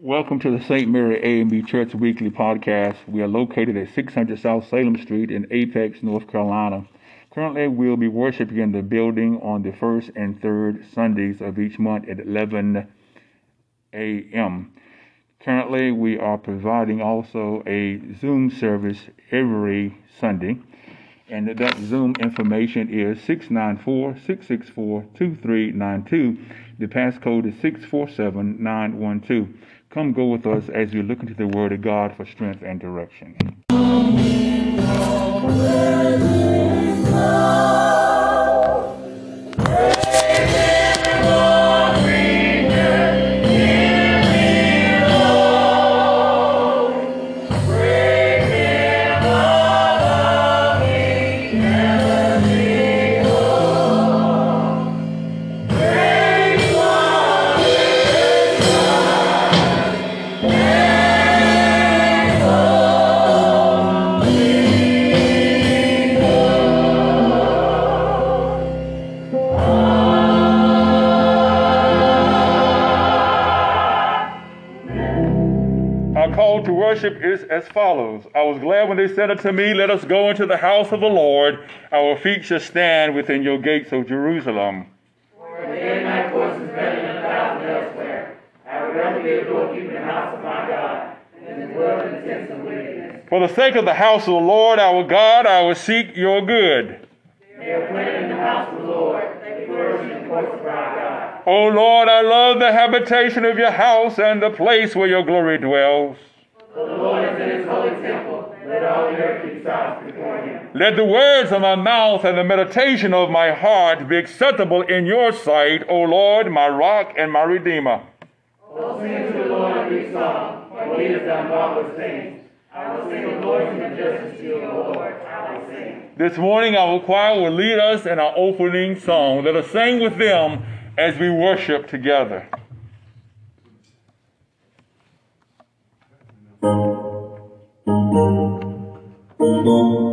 Welcome to the St. Mary A&B Church Weekly Podcast. We are located at 600 South Salem Street in Apex, North Carolina. Currently, we'll be worshiping in the building on the first and third Sundays of each month at 11 a.m. Currently, we are providing also a Zoom service every Sunday. And that Zoom information is 694 664 2392. The passcode is 647 912. Come go with us as we look into the Word of God for strength and direction. Is as follows. I was glad when they said unto me, Let us go into the house of the Lord. Our feet shall stand within your gates, O Jerusalem. For in thy course is better than a thousand elsewhere. I would rather be a doorkeeper in the house of my God than to dwell in the tents of wickedness. For the sake of the house of the Lord our God, I will seek your good. They are planted in the house of the Lord. They flourish in the courts of our God. O Lord, I love the habitation of your house and the place where your glory dwells. The Lord is in his holy temple. Let all the earth keep silence before him. Let the words of my mouth and the meditation of my heart be acceptable in your sight, O Lord, my rock and my redeemer. O sing to the Lord a new song, for he has done marvelous things. I will sing of glory and justice to you, O Lord. I will sing. This morning, our choir will lead us in our opening song. Let us sing with them as we worship together. Thank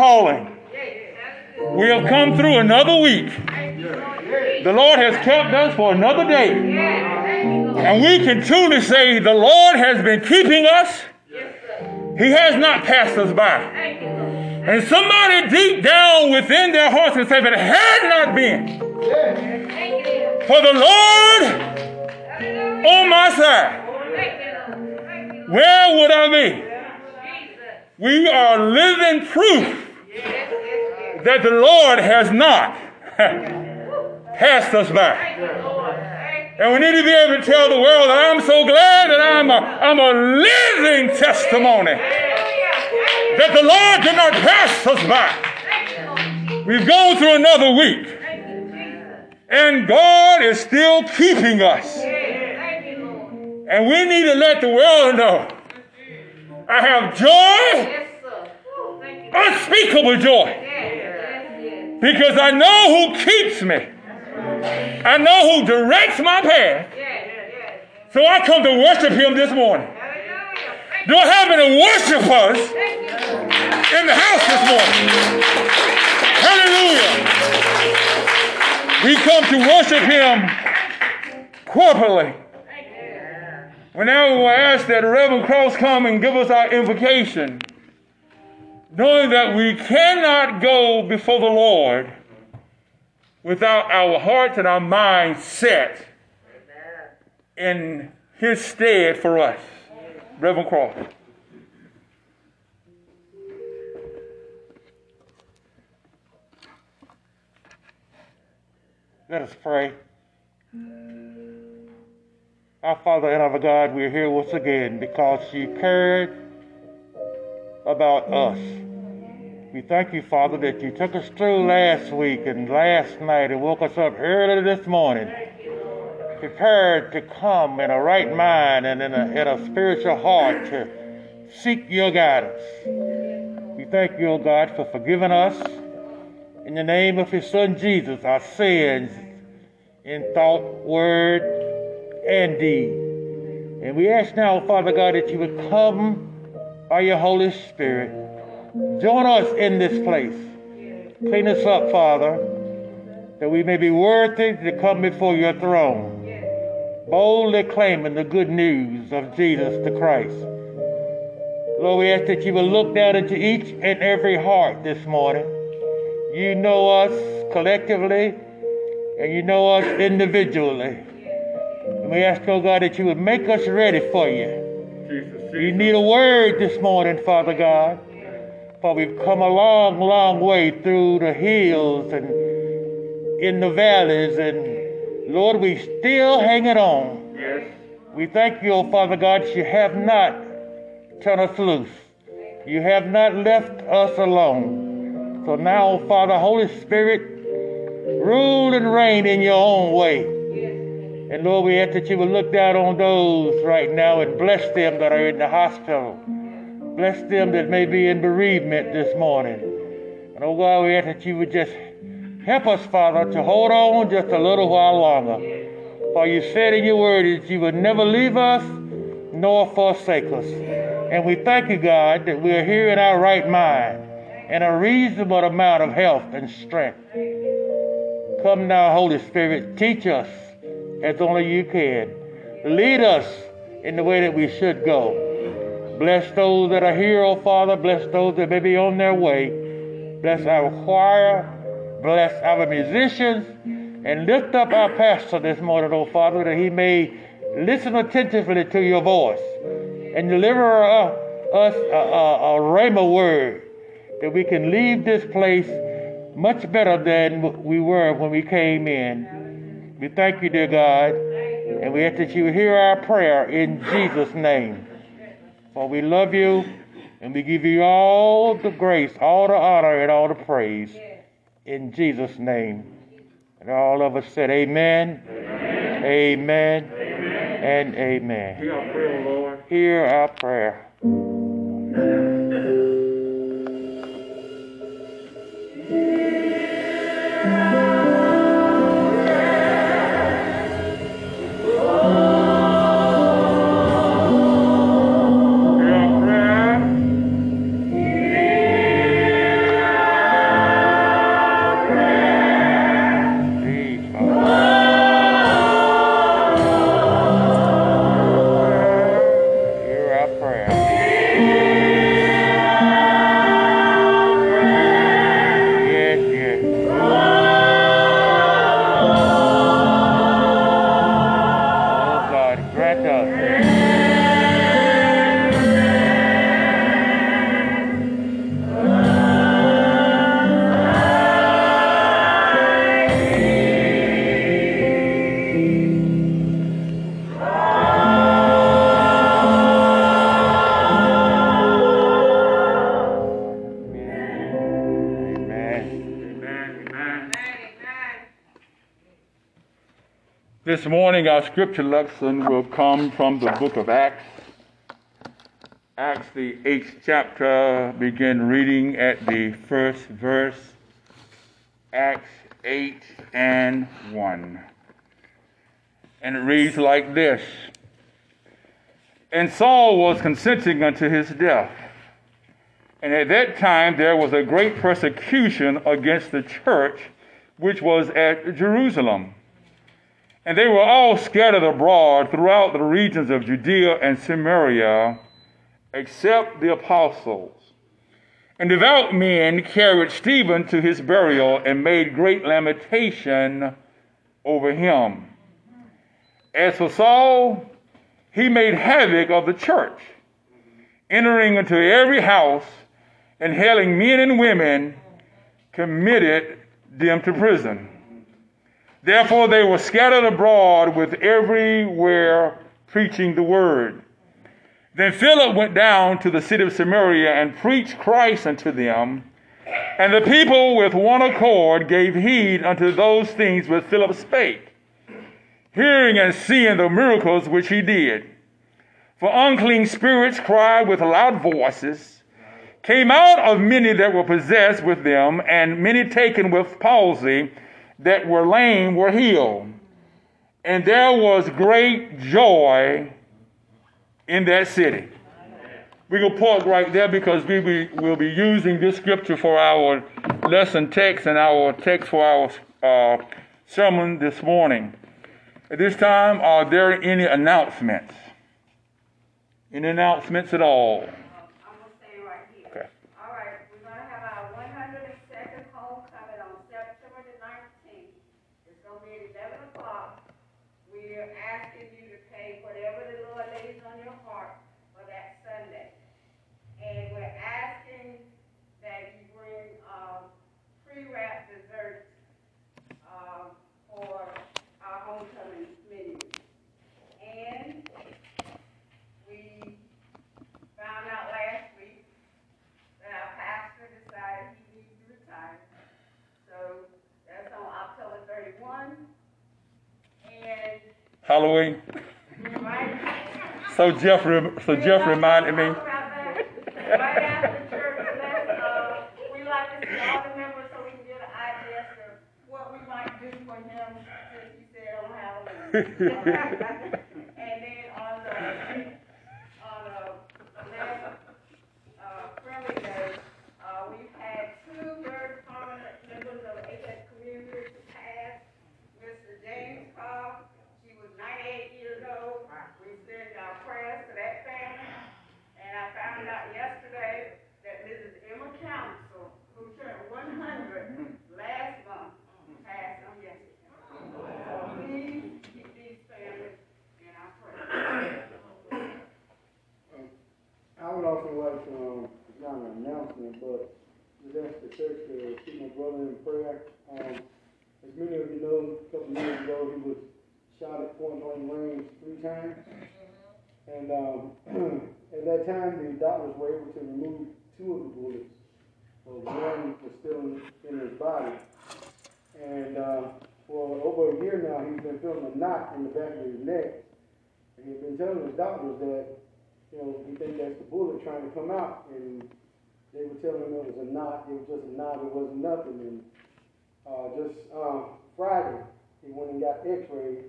calling. We have come through another week. The Lord has kept us for another day. And we can truly say the Lord has been keeping us. He has not passed us by. And somebody deep down within their hearts can say, if it had not been for the Lord on my side, where would I be? We are living proof that the Lord has not passed us by. And we need to be able to tell the world that I'm so glad that I'm a, I'm a living testimony that the Lord did not pass us by. We've gone through another week. And God is still keeping us. And we need to let the world know I have joy, unspeakable joy. Because I know who keeps me. I know who directs my path. So I come to worship him this morning. Do I have any worshipers in the house this morning? Hallelujah. We come to worship him corporately. Whenever we ask that Reverend Cross come and give us our invocation, knowing that we cannot go before the Lord without our hearts and our minds set in His stead for us. Reverend Cross. Let us pray. Our Father and our God, we're here once again because you cared about us. We thank you, Father, that you took us through last week and last night and woke us up early this morning, prepared to come in a right mind and in a, in a spiritual heart to seek your guidance. We thank you, O God, for forgiving us in the name of your Son Jesus, our sins in thought, word, and deed. And we ask now, Father God, that you would come by your Holy Spirit. Join us in this place. Clean us up, Father, that we may be worthy to come before your throne, boldly claiming the good news of Jesus the Christ. Lord, we ask that you will look down into each and every heart this morning. You know us collectively, and you know us individually. And we ask, oh God, that you would make us ready for you. We need a word this morning, Father God. For we've come a long, long way through the hills and in the valleys, and Lord, we still hanging on. Yes. We thank you, O Father God, that you have not turned us loose. You have not left us alone. So now, Father, Holy Spirit, rule and reign in your own way. And Lord, we ask that you will look down on those right now and bless them that are in the hospital. Bless them that may be in bereavement this morning. And oh God, we ask that you would just help us, Father, to hold on just a little while longer. For you said in your word that you would never leave us nor forsake us. And we thank you, God, that we are here in our right mind and a reasonable amount of health and strength. Come now, Holy Spirit, teach us as only you can. Lead us in the way that we should go. Bless those that are here, oh Father. Bless those that may be on their way. Bless our choir. Bless our musicians. And lift up our pastor this morning, oh Father, that he may listen attentively to your voice and deliver us a, a, a rhema word that we can leave this place much better than we were when we came in. We thank you, dear God, and we ask that you hear our prayer in Jesus' name. For we love you and we give you all the grace, all the honor, and all the praise in Jesus' name. And all of us said, Amen, Amen, and Amen. Hear our prayer, Lord. Hear our prayer. Hear our prayer. Our scripture lesson will come from the book of Acts. Acts, the eighth chapter, begin reading at the first verse. Acts 8 and 1. And it reads like this And Saul was consenting unto his death. And at that time there was a great persecution against the church which was at Jerusalem. And they were all scattered abroad throughout the regions of Judea and Samaria, except the apostles. And devout men carried Stephen to his burial and made great lamentation over him. As for Saul, he made havoc of the church, entering into every house and hailing men and women, committed them to prison. Therefore, they were scattered abroad with everywhere preaching the word. Then Philip went down to the city of Samaria and preached Christ unto them. And the people with one accord gave heed unto those things which Philip spake, hearing and seeing the miracles which he did. For unclean spirits cried with loud voices, came out of many that were possessed with them, and many taken with palsy that were lame were healed. And there was great joy in that city. We will pause right there because we will be using this scripture for our lesson text and our text for our uh, sermon this morning. At this time, are there any announcements? Any announcements at all? Halloween. So Jeff, so Jeff reminded me. but we asked the church to keep my brother in prayer. Um, as many of you know, a couple years ago, he was shot at point blank range three times. And um, at that time, the doctors were able to remove two of the bullets. Well, one was still in, in his body. And uh, for over a year now, he's been feeling a knot in the back of his neck. And he's been telling his doctors that, you know, he thinks that's the bullet trying to come out. And they were telling him it was a knot. It was just a knot. It wasn't nothing. And uh, just um, Friday, he went and got X-rays,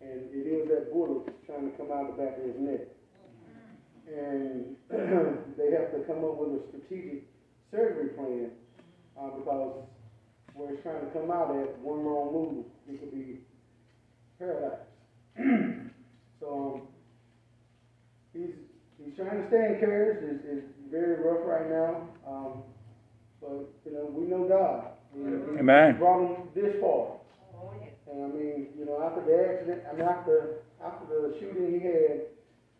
and it is that bullet trying to come out of the back of his neck. And they have to come up with a strategic surgery plan uh, because where it's trying to come out at, one wrong move, it could be paralyzed. so um, he's he's trying to stay encouraged. It's, it's very rough right now. Um, but, you know, we know God. We, we Amen. brought him this far. And I mean, you know, after the accident, I mean, after, after the shooting he had,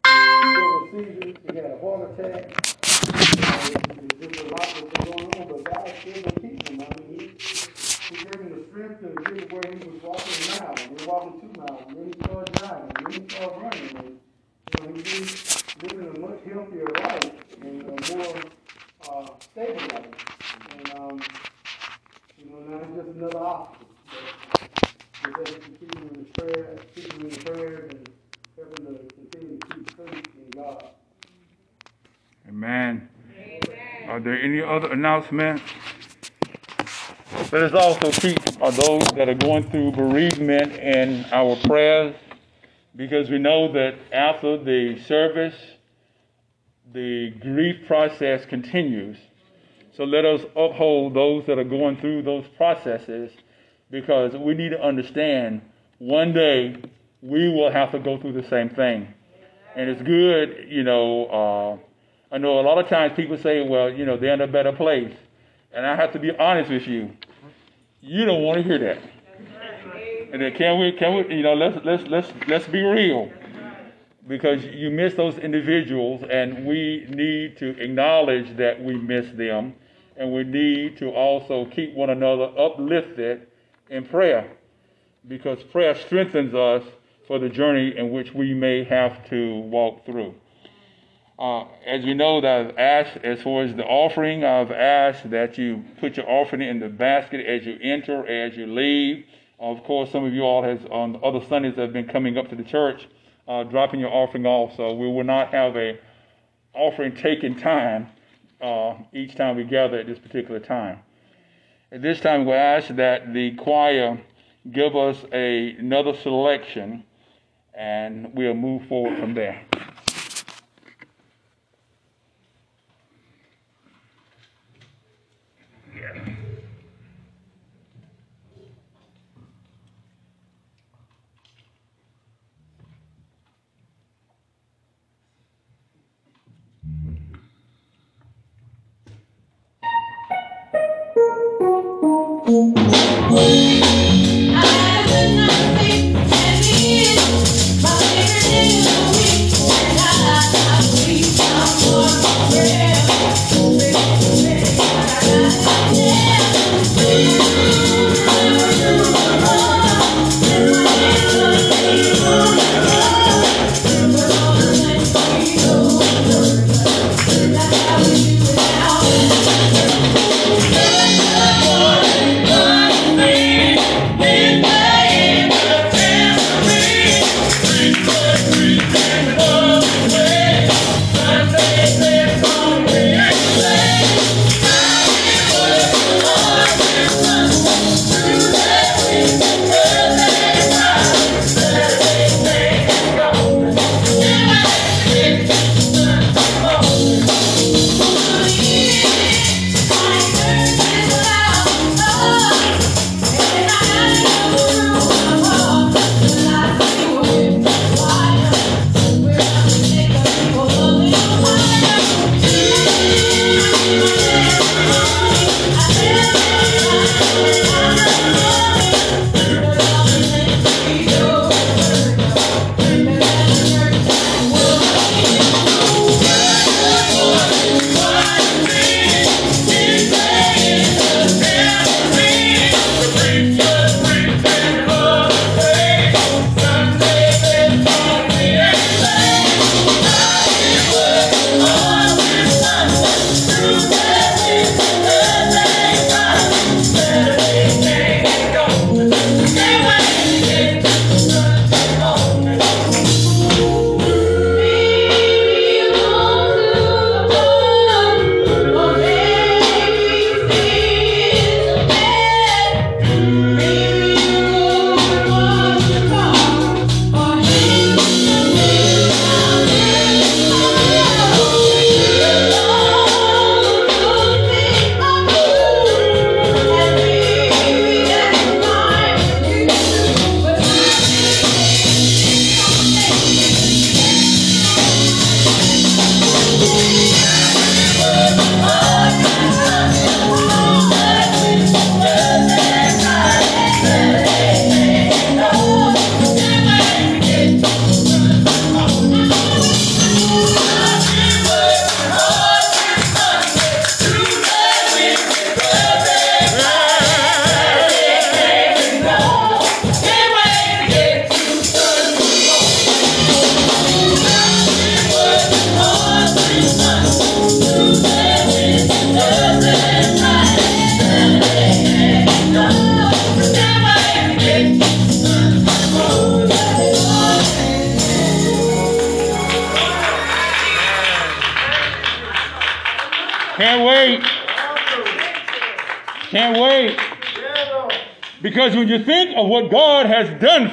several seizures, he had a heart attack. You know, just a lot was going on, but God still gonna keep him. I mean, he, he gave him the strength to get to where he was walking a mile, and then walking two miles, and then he started driving, and then he started running. And, you know, he's living a much healthier life and a more uh, stable life. And, um, you know, now it's just another obstacle. But just have to keep him in the prayer, keep him in the prayers, and help him to continue to keep faith in God. Amen. Are there any other announcements? Let us also keep uh, those that are going through bereavement in our prayers because we know that after the service, the grief process continues. So let us uphold those that are going through those processes because we need to understand one day we will have to go through the same thing. And it's good, you know. Uh, I know a lot of times people say, well, you know, they're in a better place. And I have to be honest with you. You don't want to hear that. And then can we, can we, you know, let's, let's, let's, let's be real. Because you miss those individuals and we need to acknowledge that we miss them. And we need to also keep one another uplifted in prayer. Because prayer strengthens us for the journey in which we may have to walk through. Uh, as you know, that I've asked, as far as the offering, I've asked that you put your offering in the basket as you enter, as you leave. Of course, some of you all has on other Sundays have been coming up to the church, uh, dropping your offering off. So we will not have a offering taking time uh, each time we gather at this particular time. At this time, we ask that the choir give us a, another selection, and we'll move forward from there. I would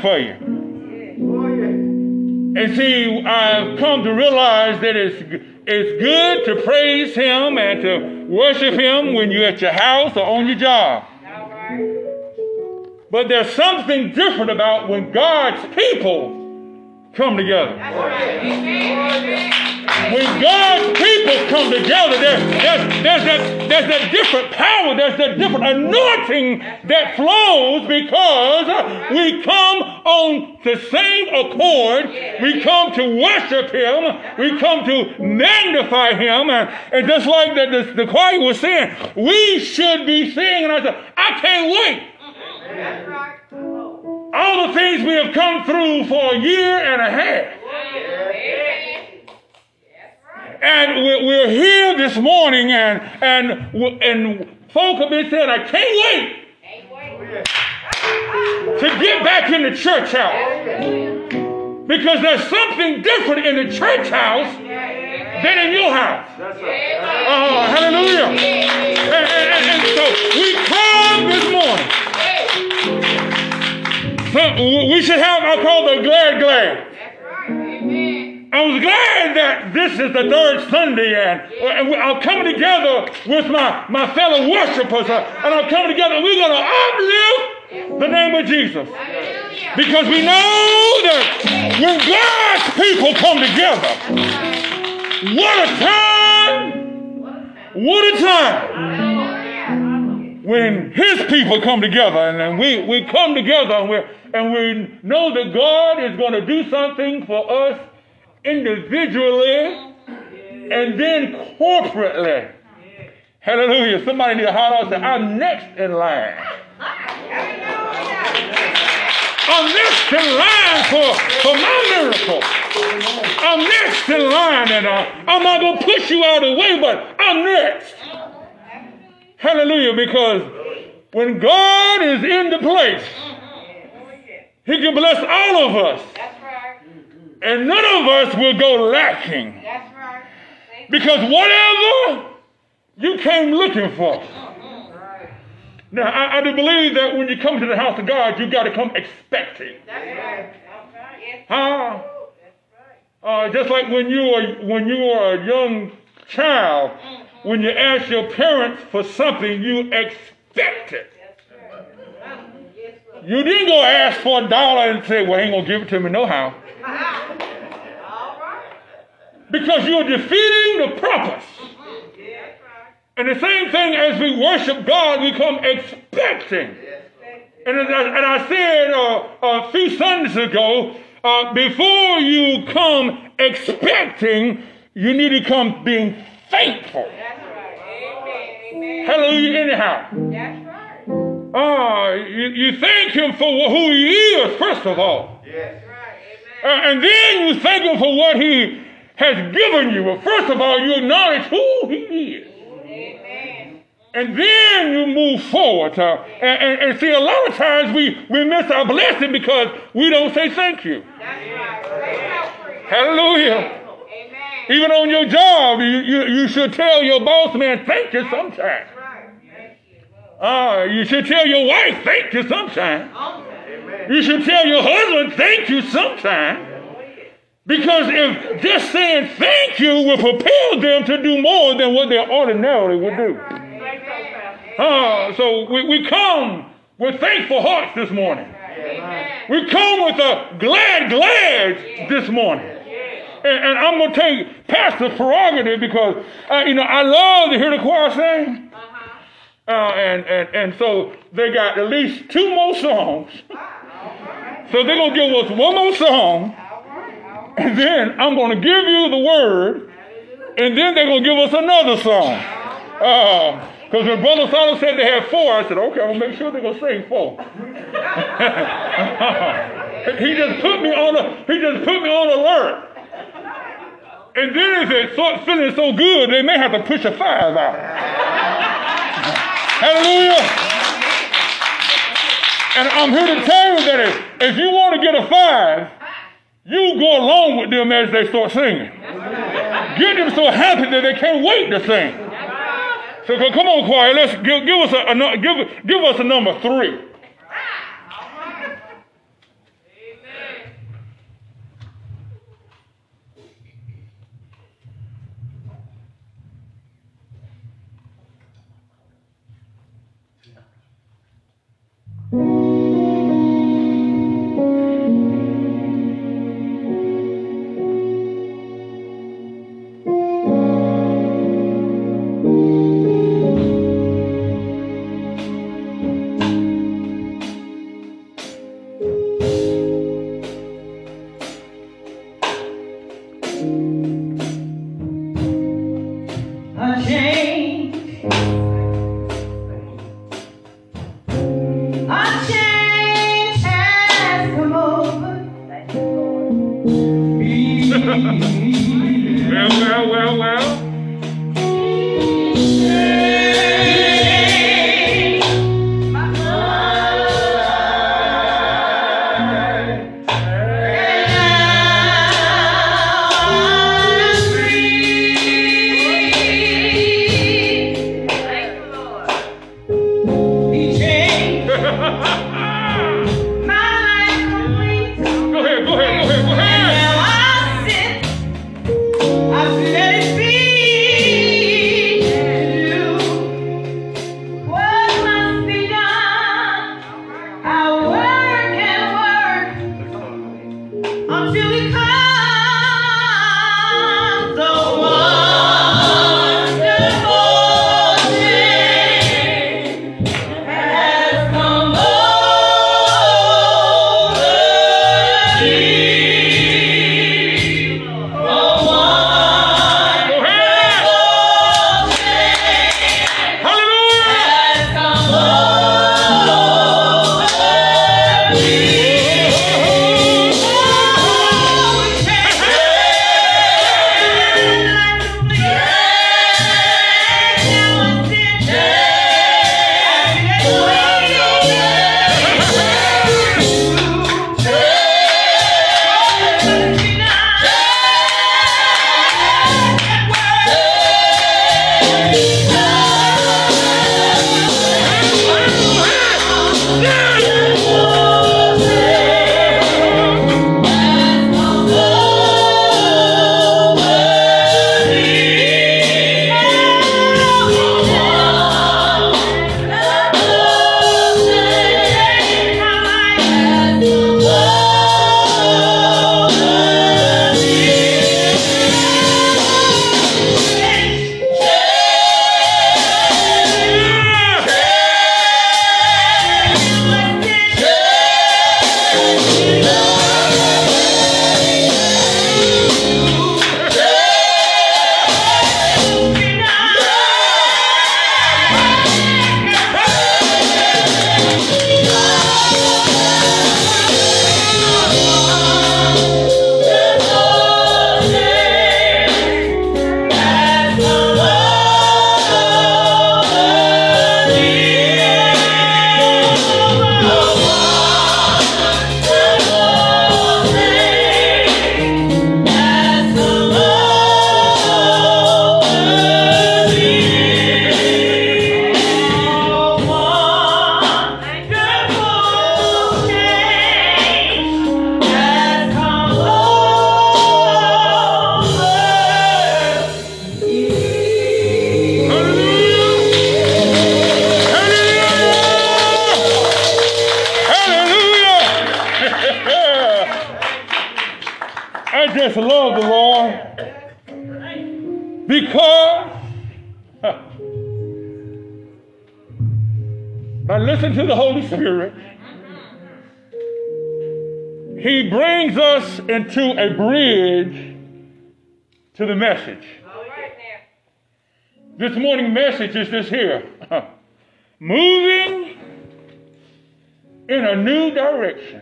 for you, and see, I've come to realize that it's, it's good to praise Him and to worship Him when you're at your house or on your job. But there's something different about when God's people come together. When God's people come together, there's, there's, there's, that, there's that different power, there's that different anointing that flows because we come on the same accord. We come to worship Him. We come to magnify Him. And, and just like the, the, the choir was saying, we should be singing. And I said, I can't wait all the things we have come through for a year and a half. And we're here this morning, and and and folk have been saying, "I can't wait to get back in the church house because there's something different in the church house than in your house." Oh, hallelujah! And, and, and so we come this morning we should have, I call the glad glad. I was glad that this is the third Sunday and, and I'm coming together with my, my fellow worshipers uh, and I'm coming together and we're going to uplift the name of Jesus. Because we know that when God's people come together, what a time! What a time! when his people come together and, and we, we come together and, we and we know that God is going to do something for us individually and then corporately. Hallelujah. Somebody need to holler and say, I'm next in line. I'm next in line for, for my miracle. I'm next in line and uh, I'm not going to push you out of the way, but I'm next. Hallelujah. Because when God is in the place, He can bless all of us. And none of us will go lacking. That's right. Because whatever you came looking for. Now, I, I do believe that when you come to the house of God, you got to come expecting. That's Huh? That's right. Uh, just like when you were when you were a young child, when you ask your parents for something, you expect it. You didn't go ask for a dollar and say, well, ain't to give it to me no how. Because you're defeating the purpose. And the same thing as we worship God, we come expecting. And, and I said uh, a few Sundays ago, uh, before you come expecting, you need to come being thankful. Hallelujah, anyhow. That's right. Oh, you, you thank him for who he is, first of all. And then you thank him for what he has given you. But first of all, you acknowledge who he is. Amen. And then you move forward. Uh, and, and, and, see, a lot of times we, we miss our blessing because we don't say thank you. That's right. Hallelujah. Even on your job, you, you, you should tell your boss man, thank you sometime. Uh, you should tell your wife, thank you sometime. You should tell your husband, thank you sometime. Because if just saying thank you will propel them to do more than what they ordinarily would do. Uh, so we, we come with thankful hearts this morning. We come with a glad glad this morning. and, and I'm going to take pastor's prerogative because, uh, you know, I love to hear the choir sing. Uh, and, and, and so they got at least two more songs. So they're going to give us one more song. And then I'm going to give you the word. And then they're going to give us another song. Because uh, when Brother Solomon said they had four, I said, okay, I'll make sure they're going to sing four. he just put me on a, he just put me on alert. And then if they start feeling so good, they may have to push a five out. Hallelujah. And I'm here to tell you that if, if you want to get a five, you go along with them as they start singing. Get them so happy that they can't wait to sing. So come on, choir, let's give, give us a, a give, give us a number three. Into a bridge to the message. This morning message is this here. Moving in a new direction.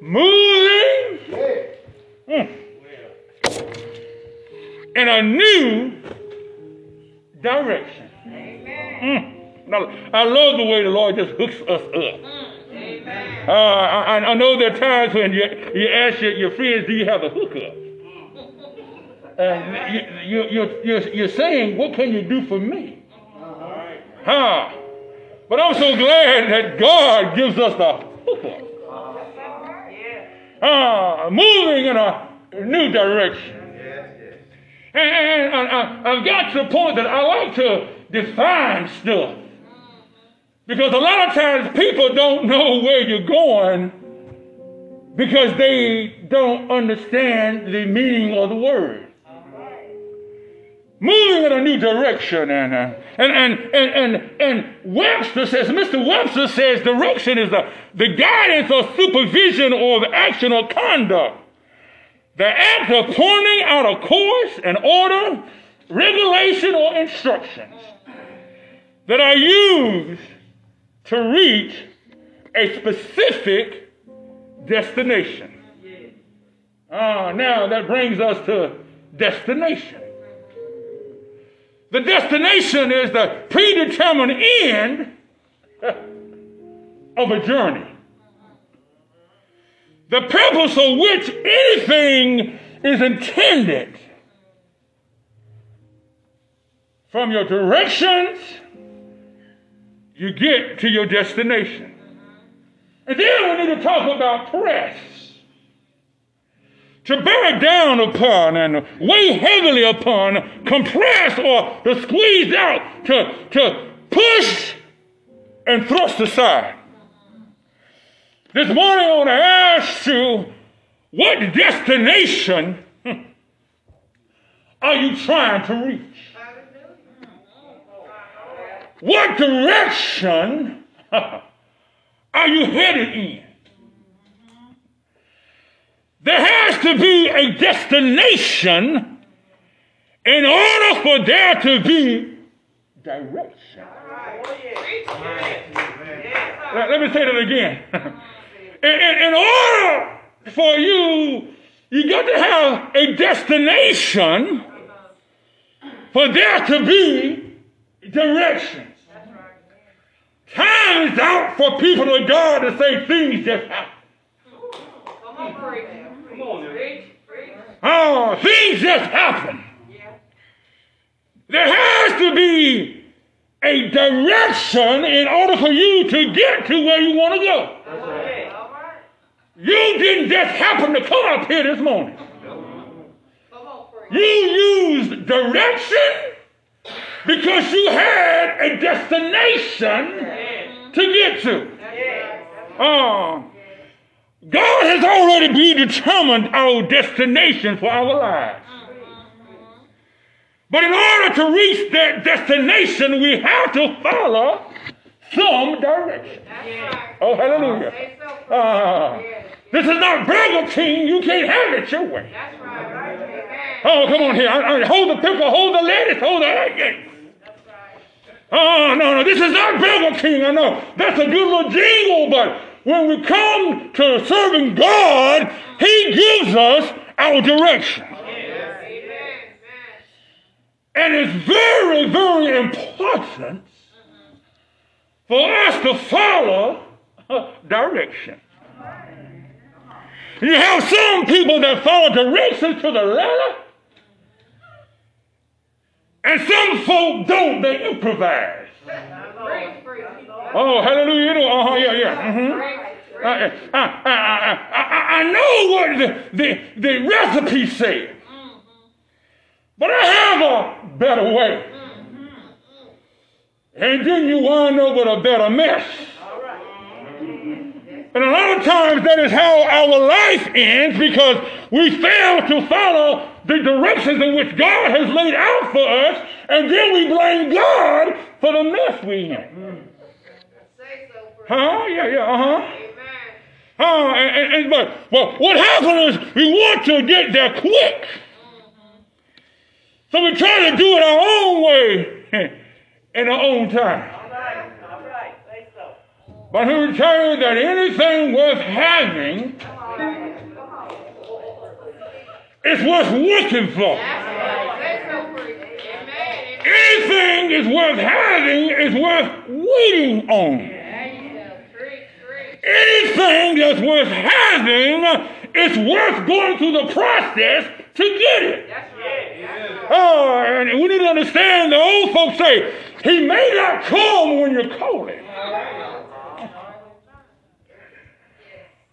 Moving mm, in a new direction. Mm. Now, I love the way the Lord just hooks us up. Uh, I, I know there are times when you, you ask your, your friends, do you have a hookup? And you, you, you, you're, you're saying, what can you do for me? Huh? But I'm so glad that God gives us the hookup. Uh, moving in a new direction. And, I, I've got to the point that I like to define stuff. Because a lot of times people don't know where you're going because they don't understand the meaning of the word. Moving in a new direction. And, and, and, and, and, and Webster says, Mr. Webster says direction is the, the guidance or supervision the action or conduct. The act of pointing out a course, an order, regulation, or instructions that are used to reach a specific destination. Ah, now that brings us to destination. The destination is the predetermined end of a journey. The purpose of which anything is intended from your directions, you get to your destination. And then we need to talk about press to bear down upon and weigh heavily upon, compress or to squeeze out, to, to push and thrust aside. This morning I want to ask you, what destination are you trying to reach? What direction are you headed in? There has to be a destination in order for there to be direction. Let, me say that again. in, in, in order for you, you got to have a destination for there to be direction. Time is out for people of God to say things just happen. Come on, preach. Come on, preach. Oh, things just happen. There has to be a direction in order for you to get to where you want to go. You didn't just happen to come up here this morning. You used direction because you had a destination to get to. Oh, God has already predetermined our destination for our lives. But in order to reach that destination, we have to follow some direction. Oh, hallelujah. Uh, this is not Burger King. You can't have it your way. Oh, come on here. I, I, hold the pickle, hold the lettuce, hold the onions. Oh, no, no. This is not Burger King. I know. That's a good little jingle, but when we come to serving God, He gives us our direction. And it's very, very important for us to follow uh, direction. You have some people that follow directions to the letter, and some folk don't, they improvise. Oh, hallelujah. You know, uh-huh, yeah, yeah. Mm-hmm. I, I, uh, uh, uh, I, I, know what the, the, the recipe says, mm-hmm. but I have a better way. Mm-hmm. And then you wind up with a better mess. And a lot of times that is how our life ends because we fail to follow the directions in which God has laid out for us, and then we blame God for the mess we in. Say. Huh? Yeah, yeah, uh-huh. Amen. Oh, and, and, but, but what happens is we want to get there quick. So we try to do it our own way in our own time. All right, all right. Say so. But will tell you that anything worth having is worth working for. Anything is worth having is worth waiting on. Anything that's worth having is worth going through the process to get it. Oh, and we need to understand the old folks say, He may not come when you call Him,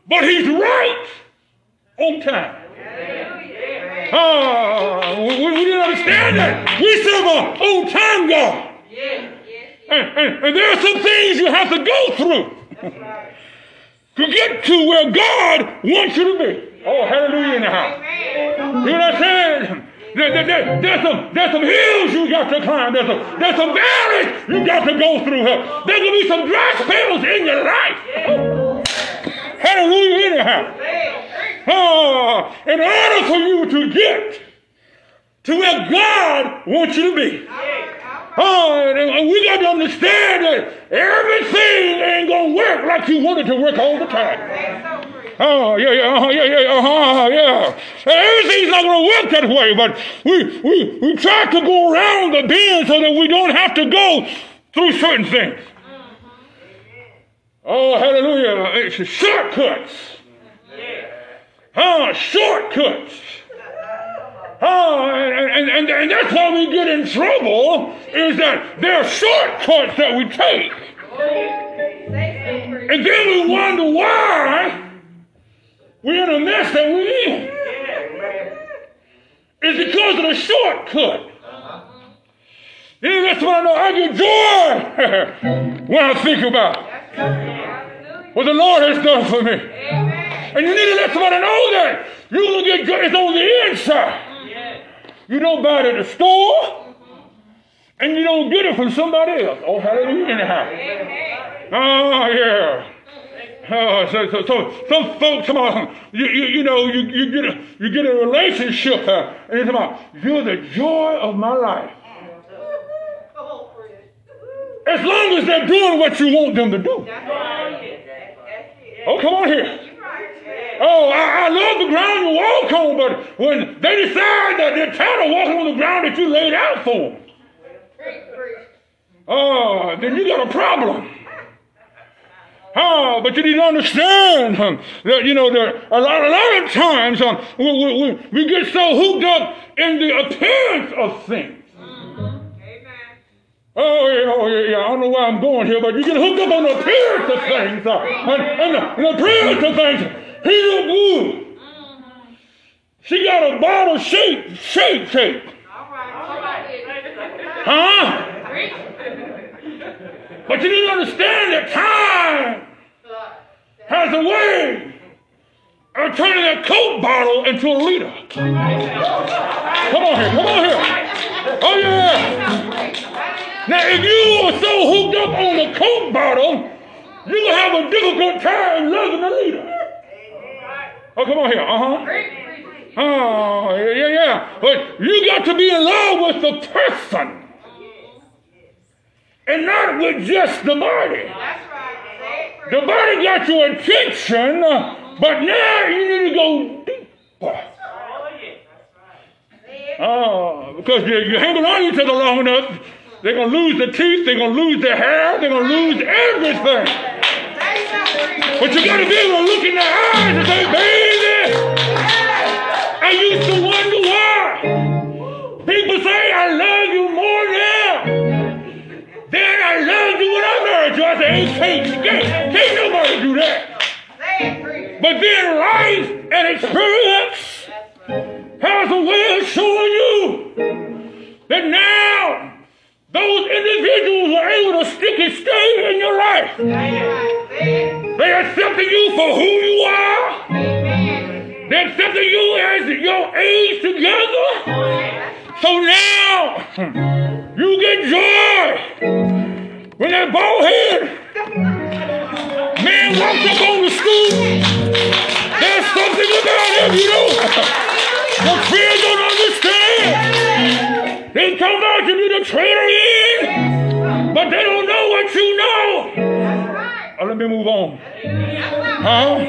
but He's right on time. Hallelujah. Oh, we, we to understand that. We serve an old time God. And, and, and there are some things you have to go through That's right. to get to where God wants you to be. Oh, hallelujah in the house. Amen. You know what I'm saying? There, there, there, there's, some, there's some hills you got to climb. There's some, there's some valleys you got to go through here. There's going to be some dry spells in your life. Hallelujah in the anyhow. Oh, in order for you to get to where God wants you to be. Oh, and we got to understand that everything ain't going to work like you want it to work all the time. Oh, yeah, yeah, uh-huh, yeah, yeah, uh-huh, yeah. Everything's not going to work that way, but we, we, we try to go around the bend so that we don't have to go through certain things. Oh, hallelujah. It's shortcuts. Oh, shortcuts. Oh, and, and, and, that's why we get in trouble, is that there are shortcuts that we take. And then we wonder why we're in a mess that we're in. It's because of the shortcut. Yeah, that's why I know I get joy when I think about what the Lord has done for me. And you need to let somebody know that you're going to get joy. It's on the inside. You don't buy it at the store, and you don't get it from somebody else. Oh, hallelujah, anyhow. Oh, yeah. Oh, so, so, so some folks, come on, you, you, you know, you, you get a, you get a relationship, uh, and it's about, you're the joy of my life. Come on. As long as they're doing what you want them to do. That's right. That's it. Oh, come on here. Oh, I, I love the ground you walk on, but when they decide that they're tired of walking on the ground that you laid out for them, oh, then you got a problem. Oh, but you to understand um, that, you know, there, a, lot, a lot of times um, we, we, we get so hooked up in the appearance of things. Oh, yeah, oh, yeah. I don't know where I'm going here, but you get hooked up on the appearance of things. Uh, and, and the, and the appearance of things. He look good. She got a bottle shape, shape, shape. Huh? But you to understand that time has a way of turning that Coke bottle into a liter. Come on here, come on here. Oh, yeah. Now, if you are so hooked up on the Coke bottle, you're going to have a difficult time loving the leader. Oh, come on here. Uh huh. Oh, yeah, yeah, yeah. But you got to be in love with the person and not with just the body. That's right. The body got your attention, but now you need to go deeper. It. Oh, because you're, hanging on to each other long enough, they're going to lose their teeth, they're going to lose their hair, they're going to lose everything. But you got to be able to look in their eyes and say, baby, I used to wonder why. People say, I love you more now than I loved you when I married you. I say, ain't can't, can't, can't nobody do that. But then life and experience has a way of showing you that now those individuals are able to stick and stay in your life. They accepted you for who you are. They accepted you as your age together. So now you get joy when that bald head man walks up on the school. There's something about him, you know. The kids don't understand. They come out to be the traitor in, but they don't know what you know. Oh, let me move on. Huh?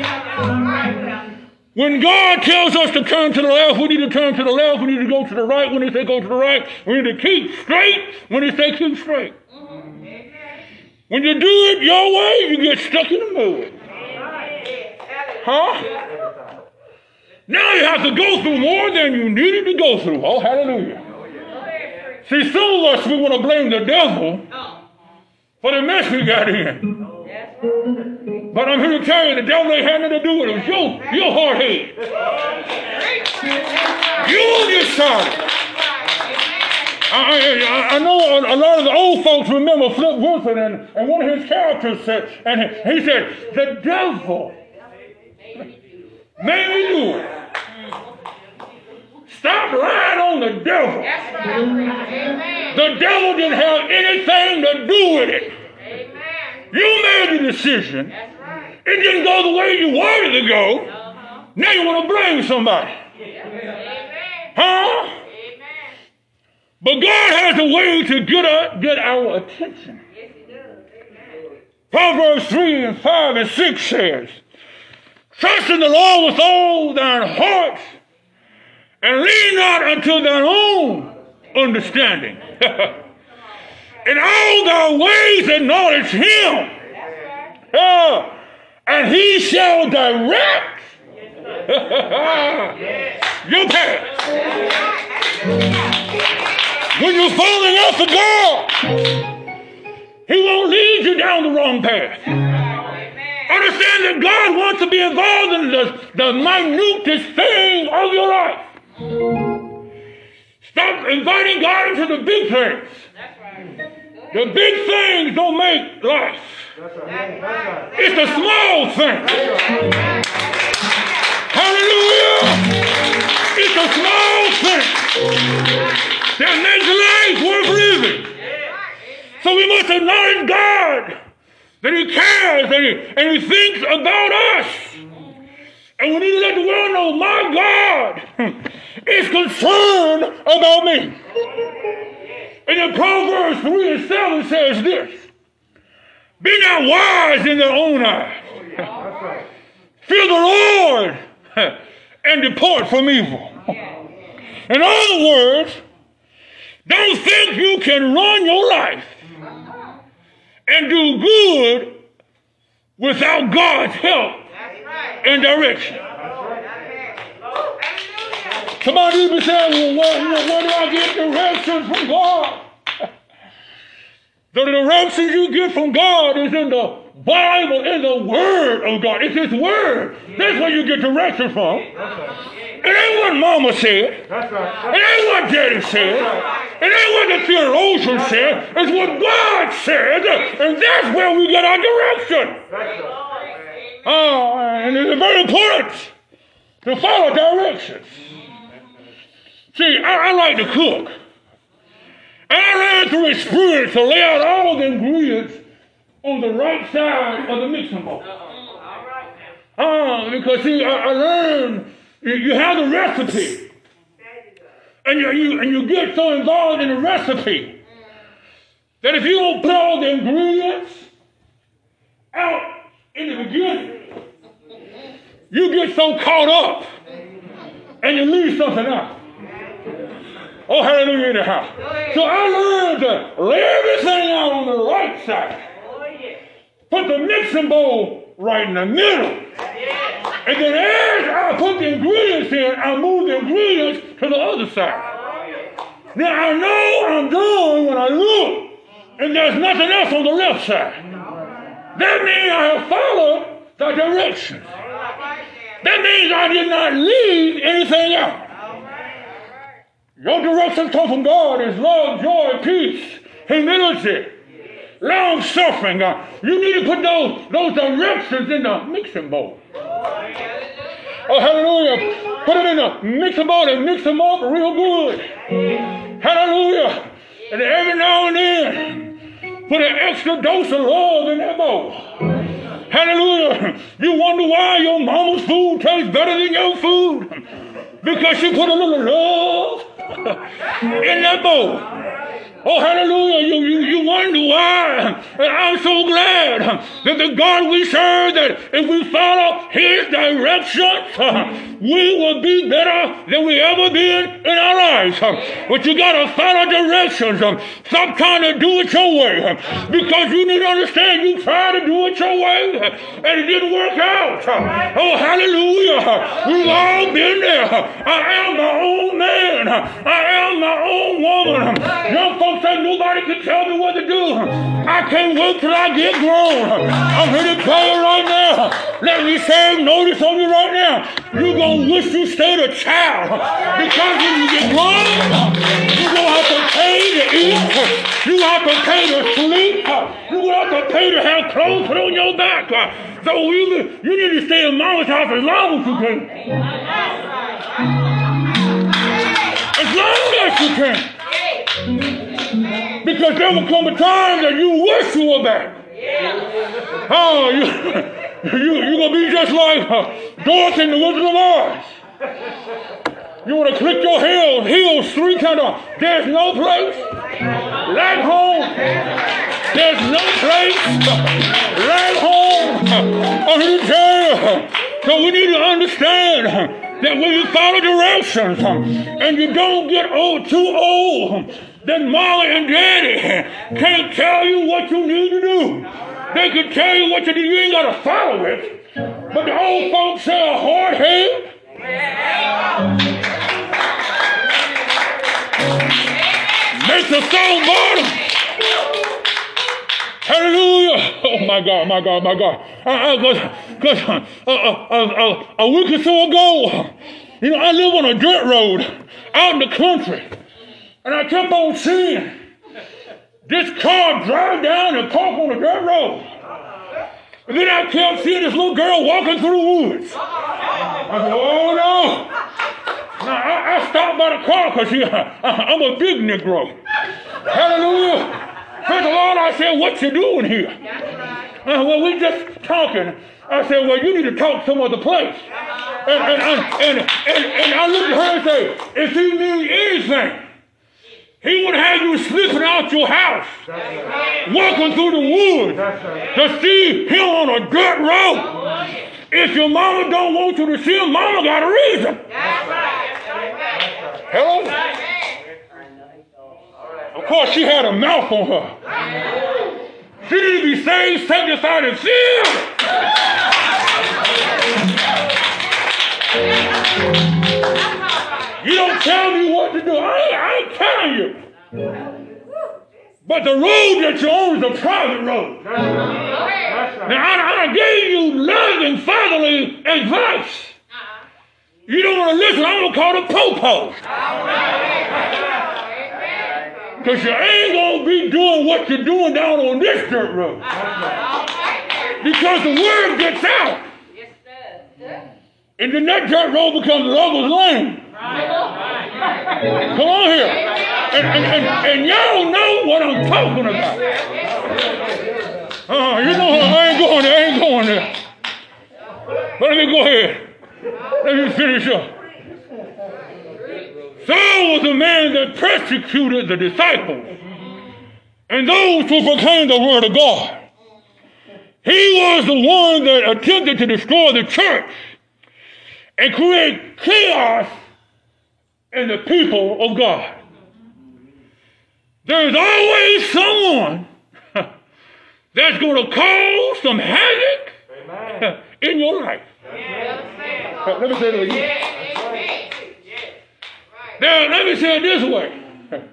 When God tells us to turn to the left, we need to turn to the left. We need to go to the right. When He say go to the right, we need to keep straight. When He say keep straight. When you do it your way, you get stuck in the mud. Huh? Now you have to go through more than you needed to go through. Oh, hallelujah. See, some of us, we want to blame the devil for the mess we got in. But I'm here to tell you, the devil ain't had nothing to do with it. It was your, hard head. You decided. I, I, I know a lot of the old folks remember Flip Wilson, and, and one of his characters said, and he said, the devil made me do it. Stop lying on the devil. The devil didn't have anything to do with it. Amen. You made the decision. It didn't go the way you wanted to go. Now you want to blame somebody. Huh? But God has a way to get our, get our attention. Proverbs 3 and 5 and 6 says, Trust in the Lord with all thine heart, and lean not unto thine own understanding. in all thy ways acknowledge him. Uh, and he shall direct your path. When you're falling off the God, he won't lead you down the wrong path. Understand that God wants to be involved in the, the minutest thing of your life. Stop inviting God into the big things. The big things don't make life. It's the small things. Hallelujah. It's the small things that makes life worth living. So we must acknowledge God that He cares and He, and he thinks about us. And we need to let the world oh know my God is concerned about me. And in Proverbs 3 and 7 says this Be not wise in their own eyes. Fear the Lord and depart from evil. In other words, don't think you can run your life and do good without God's help and direction. Somebody be saying, well, where, where do I get directions from God? the directions you get from God is in the Bible, in the Word of God. It's His Word. That's where you get direction from. It ain't what Mama said. It ain't what Daddy said. It ain't what the theologian said. It's what God said, and that's where we get our direction. Oh, and it's very important to follow directions. See, I, I like to cook. And I learned through experience to lay out all the ingredients on the right side of the mixing bowl. Oh, because see, I, I learned you, you have the recipe. And you, you, and you get so involved in the recipe that if you don't put all the ingredients out in the beginning, you get so caught up and you leave something out. Oh, hallelujah house. So I learned to lay everything out on the right side. Put the mixing bowl right in the middle. And then as I put the ingredients in, I move the ingredients to the other side. Now I know I'm done when I look, and there's nothing else on the left side. That means I have followed the directions. That means I did not leave anything out. Your directions come from God is love, joy, peace, humility, long suffering. Uh, you need to put those, those directions in the mixing bowl. Oh, hallelujah. Put them in the mixer bowl and mix them up real good. Hallelujah. And every now and then, put an extra dose of love in that bowl. Hallelujah. You wonder why your mama's food tastes better than your food? Because she put a little love in that bowl. Oh, hallelujah. You, you, you wonder why. I'm so glad that the God we serve, that if we follow his directions, we will be better than we ever been in our lives. But you got to follow directions. Stop trying to do it your way. Because you need to understand you tried to do it your way and it didn't work out. Oh, hallelujah. We've all been there. I am my own man. I am my own woman. Young folks folks say nobody can tell me what to do. I can't wait till I get grown. I'm here to tell you right now. Let me say notice on you right now. You're going to wish you stayed a child. Because when you get grown, you're going to have to pay to eat. You have to pay to sleep. You're going to have to pay to have clothes put on your back. So you, you need to stay in mama's house as long as you can. As long as you can. Because there will come a time that you wish you were back. Oh, you, you, you're going to be just like uh, Dorothy in the Wizard of Oz. You want to click your heels, heels three times. There's no place like home. There's no place like home. I'm here to tell you. So we need to understand that when you follow directions and you don't get old, too old then Molly and Daddy can't tell you what you need to do. They can tell you what you do. You ain't got to follow it. But the old folks say a hard head. Makes a stone bottom. Hallelujah. Oh my God, my God, my God. Because uh, uh, uh, a week or so ago, you know, I live on a dirt road out in the country. And I kept on seeing this car drive down and park on the dirt road. And then I kept seeing this little girl walking through the woods. I said, oh no. Now, I, I stopped by the car because I'm a big Negro. Hallelujah. Praise the Lord, I said, what you doing here? Uh, well, we just talking. I said, well, you need to talk some other place. And, and, and, and, and, and I looked at her and said, if you need anything, he would have you slipping out your house, walking through the woods to see him on a dirt road. If your mama don't want you to see him, mama got a reason. Hello? Of course, she had a mouth on her. She needed to be saved, sanctified, and filled. You don't tell me what to do. I ain't, I ain't telling you. But the road that you own is a private road. Now, I, I gave you loving, fatherly advice. You don't want to listen, I'm going to call the popo. Because you ain't going to be doing what you're doing down on this dirt road. Because the word gets out. And then that dirt road becomes lover's lane. Come on here. And, and, and, and y'all know what I'm talking about. Uh, you know, I ain't going there. I ain't going there. But let me go ahead. Let me finish up. Saul was a man that persecuted the disciples and those who proclaimed the word of God. He was the one that attempted to destroy the church and create chaos in the people of God. There's always someone that's going to cause some havoc Amen. in your life. Yes, let me say it again. Yes, there, let me say it this way.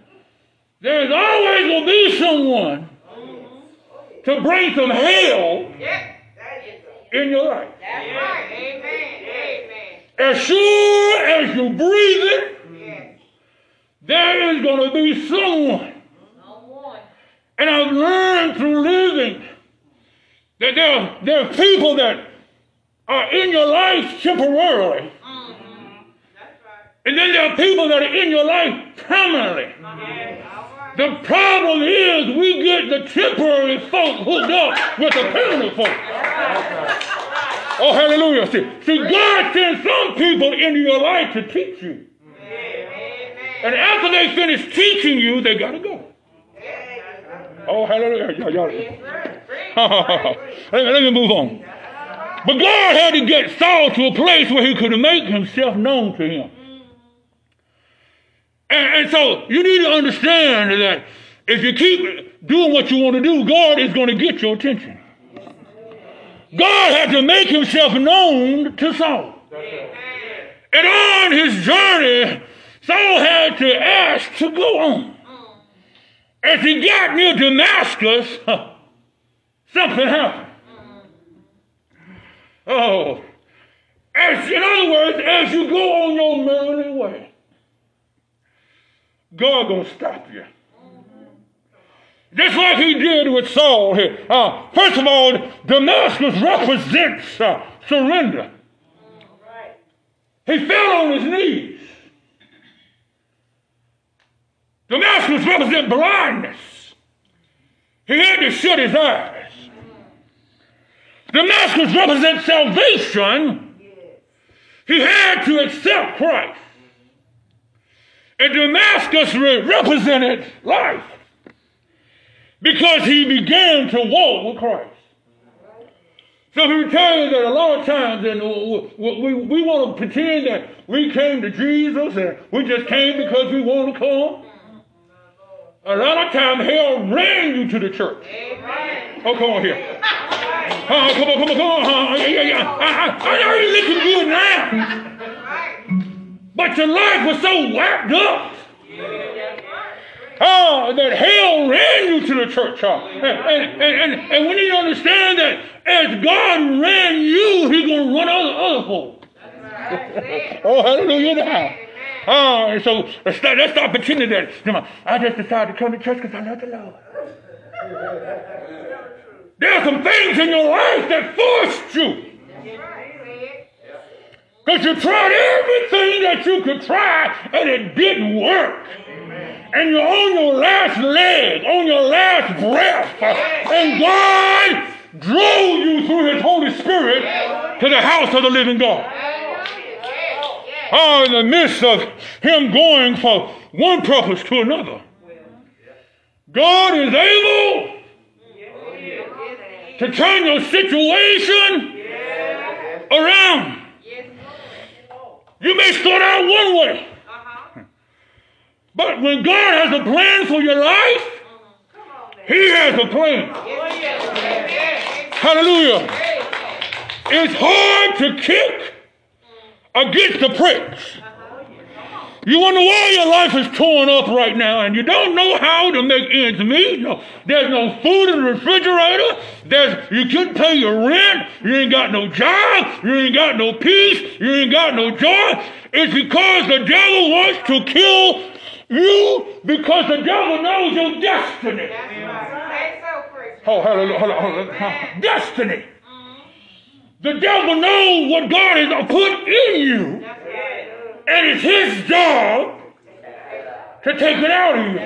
There's always going to be someone to bring some hell in your life. That's right. Amen. Amen. As sure as you breathe it, there is going to be someone. And I've learned through living that there, are, there are people that are in your life temporarily. Mm-hmm. And then there are people that are in your life permanently. Uh-huh. The problem is we get the temporary folk hooked up with the permanent folk. Oh, hallelujah. See, see, God sends some people into your life to teach you. And after they finish teaching you, they got to go. Oh, hallelujah. Y'all, y'all. let, me, let me move on. But God had to get Saul to a place where he could make himself known to him. And, and so you need to understand that if you keep doing what you want to do, God is going to get your attention. God had to make himself known to Saul. And on his journey, Saul had to ask to go on. As he got near Damascus, something happened. Oh, as in other words, as you go on your merry way, God gonna stop you. Just like he did with Saul here. Uh, first of all, Damascus represents uh, surrender. He fell on his knees. Damascus represents blindness. He had to shut his eyes. Damascus represents salvation. He had to accept Christ. And Damascus re- represented life because he began to walk with Christ. So tell you that a lot of times, and we, we, we want to pretend that we came to Jesus and we just came because we want to come. A lot of times, hell ran you to the church. Amen. Oh, come on here. Uh, come on, come on, come on. Uh, yeah, yeah. I, I, I know you're looking good now. But your life was so wrapped up. Oh, that hell ran you to the church. Uh, and, and, and, and we need to understand that as God ran you, He's going to run other, other folks. oh, hallelujah now. Oh, so uh, stop, let's pretending that. You know, I just decided to come to church because I love the Lord. There are some things in your life that forced you. Because you tried everything that you could try and it didn't work. And you're on your last leg, on your last breath. And God drove you through His Holy Spirit to the house of the living God. Oh, in the midst of Him going from one purpose to another. God is able to turn your situation around. You may start out one way, but when God has a plan for your life, He has a plan. Hallelujah. It's hard to kick against the pricks. You wonder why your life is torn up right now and you don't know how to make ends meet. No, there's no food in the refrigerator. There's, you couldn't pay your rent. You ain't got no job. You ain't got no peace. You ain't got no joy. It's because the devil wants to kill you because the devil knows your destiny. Oh, hallelujah. hallelujah. Destiny. The devil knows what God has put in you. And it's his job to take it out of you.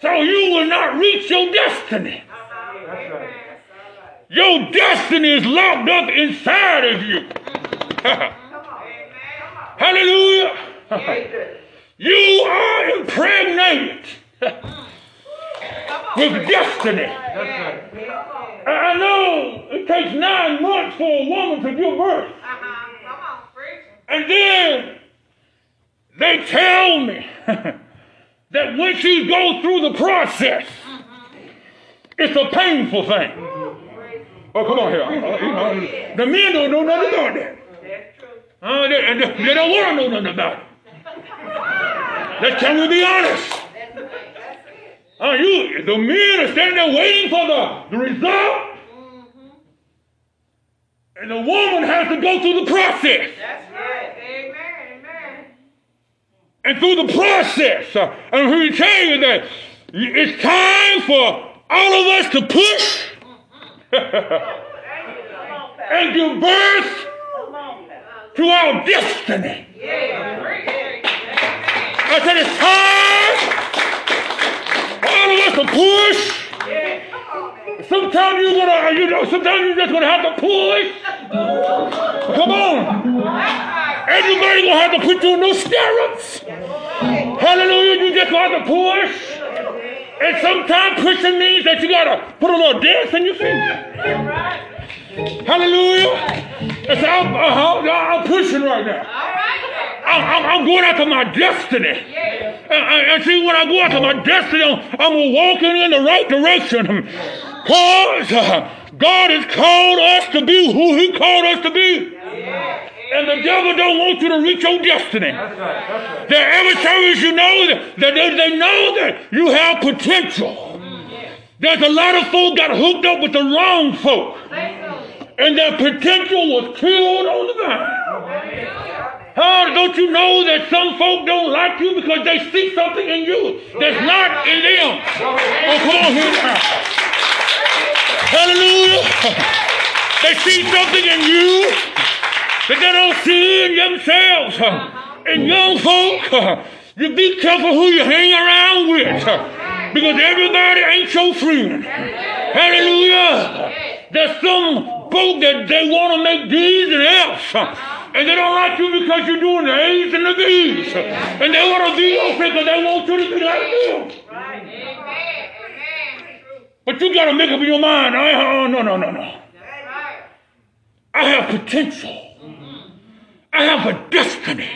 So you will not reach your destiny. Your destiny is locked up inside of you. Hallelujah. you are impregnated with destiny. I know it takes nine months for a woman to give birth. And then they tell me that when she goes through the process, it's a painful thing. Oh, come on here. the men don't know nothing about that. Uh, they, they, don't want to know nothing about it. Let's tell me be honest. Uh, you, the men are standing there waiting for the, the result. And the woman has to go through the process. That's right. Amen. Amen. And through the process, uh, I'm here to tell you that it's time for all of us to push and give birth to our destiny. I said it's time for all of us to push. Sometimes you're gonna, you know, sometimes you're just gonna have to push. Come on. Everybody gonna have to put you in those stirrups. Hallelujah, you just gonna have to push. And sometimes pushing means that you gotta put a little dance in your feet. Hallelujah. And so I'm, uh, I'm pushing right now. I'm, I'm, I'm, going after my destiny. And, see, when I go after my destiny, I'm, I'm walking in the right direction. Because uh, God has called us to be who He called us to be. And the devil don't want you to reach your destiny. That's right, that's right. Service you know that, that they, they know that you have potential. There's a lot of folk got hooked up with the wrong folk and their potential was killed on the vine. How don't you know that some folk don't like you because they see something in you that's not in them? Oh, come on here now. Hallelujah. They see something in you that they don't see in themselves. And young folk, you be careful who you hang around with because everybody ain't your friend. Hallelujah. There's some folk that they want to make D's and F's. And they don't like you because you're doing the A's and the B's. And they want to be your because they want you to be like them. But you got to make up your mind. I, oh, no, no, no, no. I have potential. I have a destiny.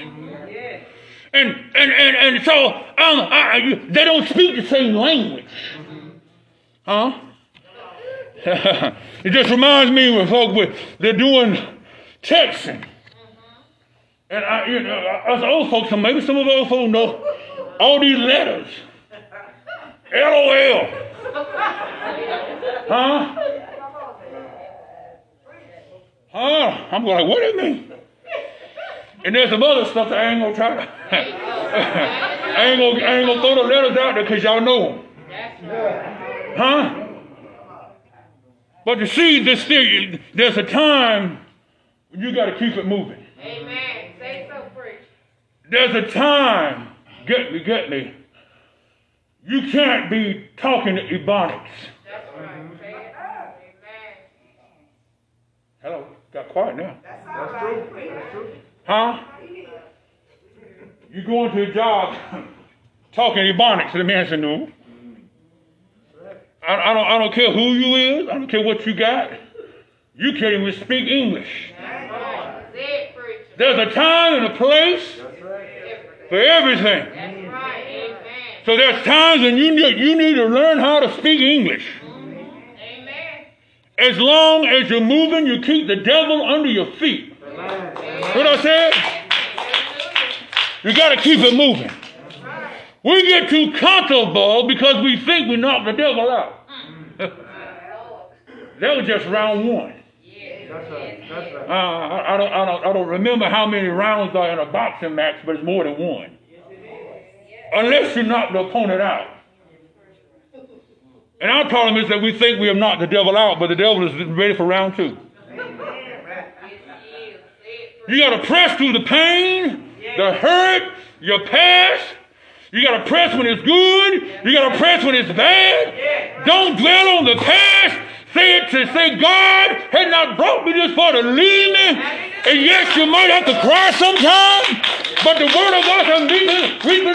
And, and, and, and so um, I, they don't speak the same language. Huh? it just reminds me when folk with, they're doing texting. And I, you know, us old folks, and maybe some of old folks know all these letters. LOL. Huh? Huh? I'm like, what do you mean? And there's some other stuff that I ain't gonna try to. I ain't gonna, I ain't gonna throw the letters out there because y'all know them. Huh? But you see, this thing, there's a time when you got to keep it moving. Amen. Say so, preach. There's a time, get me, get me. You can't be talking to Ebonics. That's right. Mm-hmm. Hello, got quiet now. That's true. That's true. Huh? You going to a job talking Ebonics, and the man said, no. Mm-hmm. I, I, don't, I don't care who you is. I don't care what you got. You can't even speak English. There's a time and a place for everything. So there's times when you need, you need to learn how to speak English. Amen. As long as you're moving, you keep the devil under your feet. What I said? You got to keep it moving. We get too comfortable because we think we knocked the devil out. that was just round one. Uh, I, I, don't, I, don't, I don't remember how many rounds are in a boxing match, but it's more than one. Unless you knock the opponent out. And our problem is that we think we have knocked the devil out, but the devil is ready for round two. You got to press through the pain, the hurt, your past, you got to press when it's good. You got to press when it's bad. Don't dwell on the past. Say it to say, God had not brought me this far to leave me. And yes, you might have to cry sometime, but the word of God has weeping